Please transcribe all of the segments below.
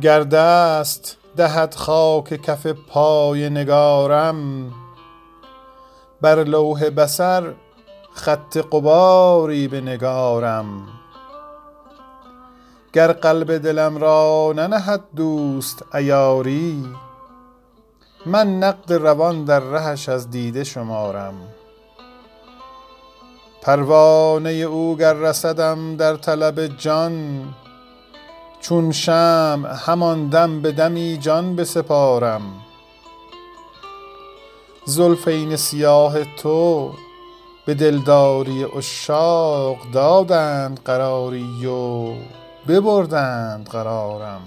گر دست دهد خاک کف پای نگارم. بر لوح بصر خط غباری بنگارم گر قلب دلم را ننهد دوست عیاری من نقد روان در رهش از دیده شمارم. پروانه او گر رسدم در طلب جان چون شمع همان دم به دمی جان بسپارم. زلفین سیاه تو به دلداری عشاق دادند قراری و ببردند قرارم.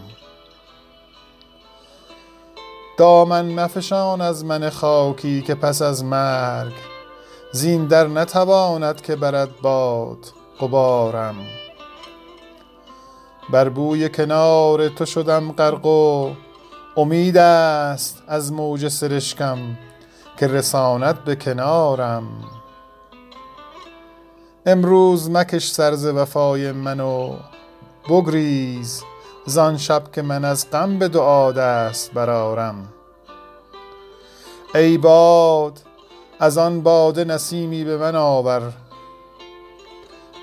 دامن مفشان از من خاکی که پس از مرگ زین در نتواند که برد باد غبارم. بر بوی کنار تو شدم غرق و امید است از موج سرشکم که رساند به کنارم. امروز مکش سر ز وفای من و بگریز زان شب که من از غم به دعا دست برآرم. ای باد از آن باده نسیمی به من آور.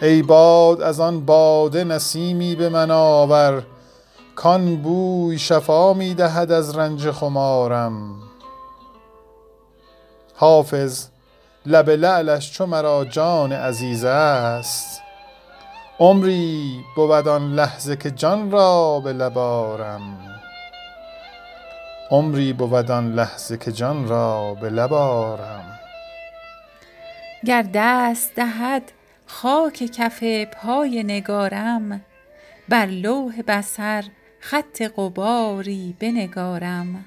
ای باد از آن باده نسیمی به من آور کان بوی شفا می دهد از رنج خمارم. حافظ لب لعلش چو مرا جان عزیز است. عمری بود آن لحظه که جان را به لب آرم. گر دست دهد خاک کف پای نگارم بر لوح بصر خط غباری بنگارم.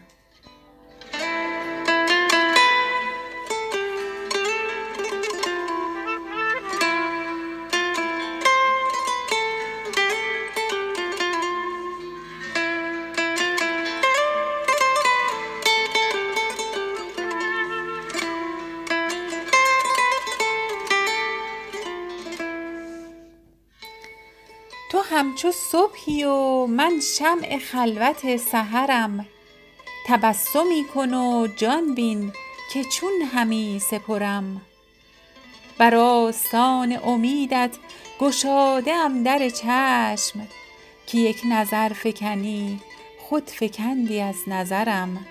همچو صبحی و من شمع خلوت سحرم. تبسمی کن و جان بین که چون همی سپرم. بر آستان امیدت گشاده ام در چشم که یک نظر فکنی خود فکندی از نظرم.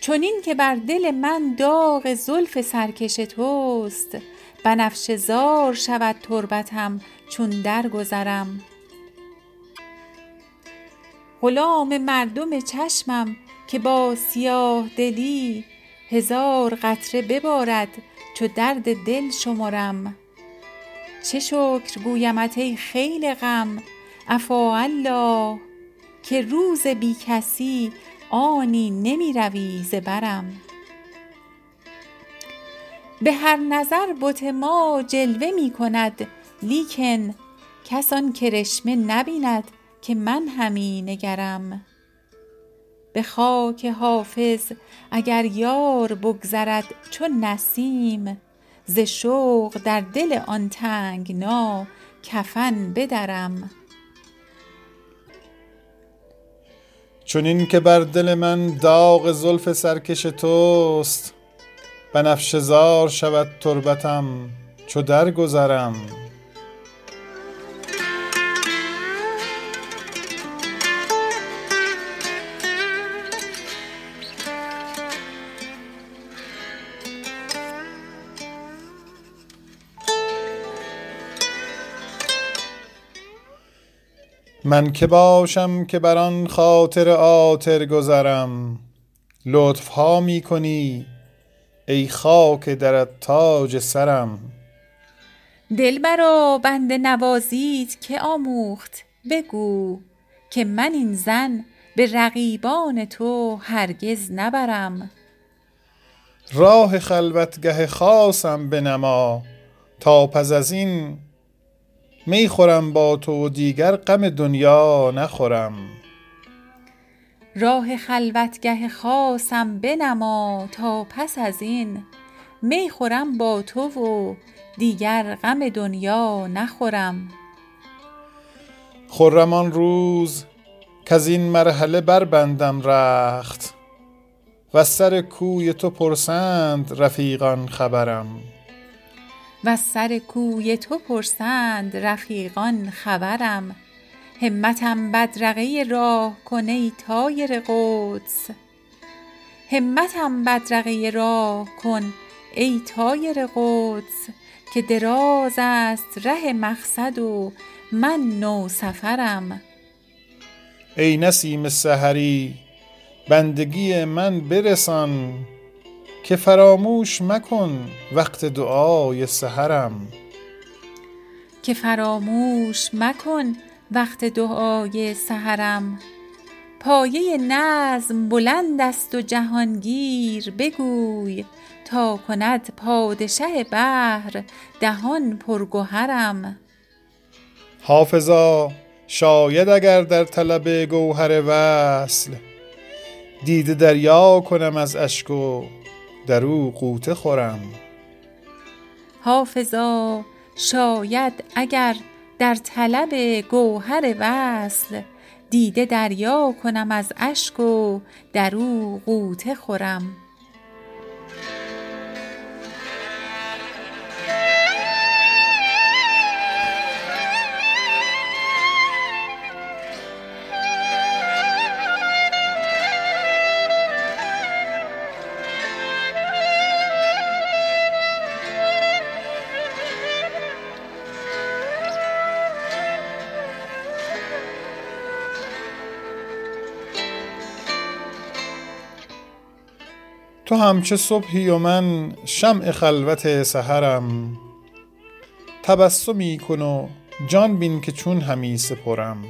چنین که بر دل من داغ زلف سرکش توست بنفشه زار شود تربتم چون درگذرم. غلام مردم چشمم که با سیاه دلی هزار قطره ببارد چو درد دل شمرم. چه شکر گویمت ای خیل غم عفا الله که روز بی کسی آنی نمی روی ز برم به هر نظر بت ما جلوه می کند لیکن کس آن کرشمه نبیند که من همی نگرم. به خاک حافظ اگر یار بگذرد چو نسیم ز شوق در دل آن تنگنا کفن بدرم. چنین که بر دل من داغ زلف سرکش توست بنفشه زار شود تربتم چو درگذرم. من که باشم که بر خاطر عاطر گذرم لطف ها می کنی ای خاک درت تاج سرم. دلبرا بنده نوازیت که آموخت. بگو که من این ظن به رقیبان تو هرگز نبرم. راه خلوتگه خاصم بنما. تا پس از این می خورم با تو و دیگر غم دنیا نخورم. راه خلوتگه خاصم بنما تا پس از این. می خورم با تو و دیگر غم دنیا نخورم. خرم آن روز کز این مرحله بربندم رخت و سر کوی تو پرسند رفیقان خبرم. و سر کوی تو پرسند رفیقان خبرم. همتم بدرقه راه کن ای طایر قدس. همتم بدرقه راه کن ای طایر قدس که دراز است ره مقصد و من نوسفرم ای نسیم سحری بندگی من برسان که فراموش مکن وقت دعای سحرم. که فراموش مکن وقت دعای سحرم. پایه نظم بلند است و جهانگیر بگوی تا کند پادشه بحر دهان پرگهرم حافظا شاید اگر در طلب گوهر وصل دیده دریا کنم از اشک و در او غوطه خورم. حافظا شاید اگر در طلب گوهر وصل. دیده دریا کنم از اشک و در او غوطه خورم. تو همچو صبحی و من شمع خلوت سحرم. تبسمی کن و جان بین که چون همی سپرم.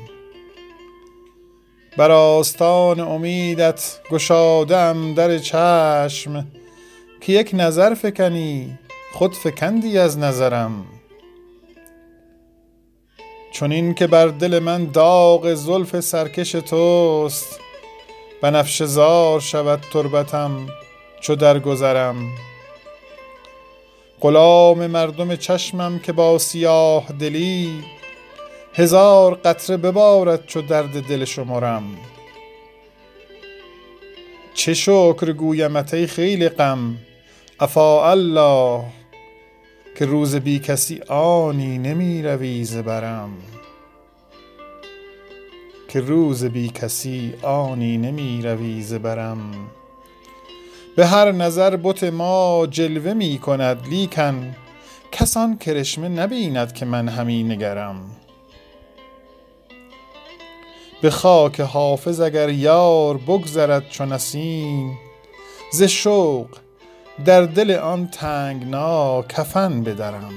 بر آستان امیدت گشاده ام در چشم که یک نظر فکنی خود فکندی از نظرم. چنین که بر دل من داغ زلف سرکش توست بنفشه زار شود تربتم. چو درگذرم. غلام مردم چشمم که با سیاه دلی هزار قطره ببارد چو درد دل شمرم. چه شکر گویمت ای خیل غم عفا الله که روز بی کسی آنی نمی روی ز برم که روز بی کسی آنی نمی روی ز برم به هر نظر بت ما جلوه می کند لیکن کس آن کرشمه نبیند که من همی نگرم. به خاک حافظ اگر یار بگذرد چو نسیم ز شوق در دل آن تنگنا کفن بدرم.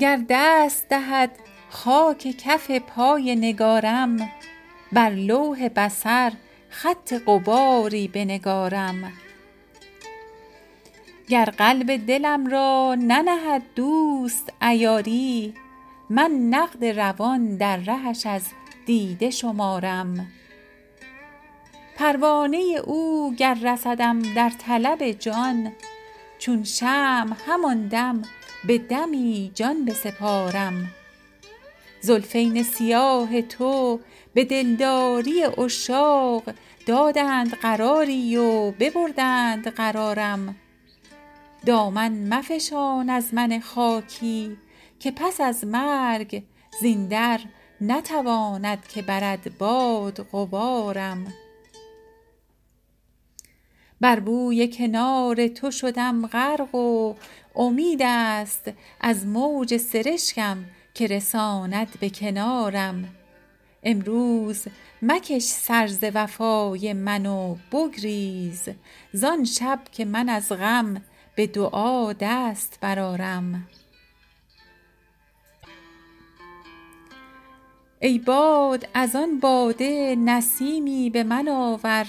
گر دست دهد خاک کف پای نگارم بر لوح بصر خط غباری بنگارم. گر قلب دلم را ننهد دوست عیاری من نقد روان در رهش از دیده شمارم. پروانه او گر رسدم در طلب جان چون شمع همان دم به دمی جان بسپارم. زلفین سیاه تو به دلداری عشاق دادند قراری و ببردند قرارم. دامن مفشان از من خاکی که پس از مرگ زین در نتواند که برد باد غبارم. بر بوی کنار تو شدم غرق و امید است از موج سرشکم که رساند به کنارم. امروز مکش سر ز وفای من و بگریز زان شب که من از غم به دعا دست برآرم. ای باد از آن باده نسیمی به من آور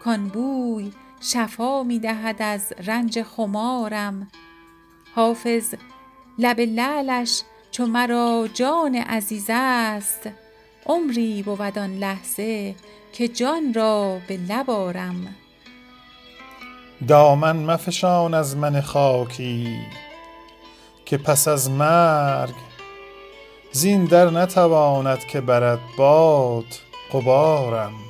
کان بوی شفا می دهد از رنج خمارم. حافظ. لب لعلش چو مرا جان عزیز است. عمری بود آن لحظه که جان را به لب آرم. دامن مفشان از من خاکی که پس از مرگ زین در نتواند که برد باد غبارم.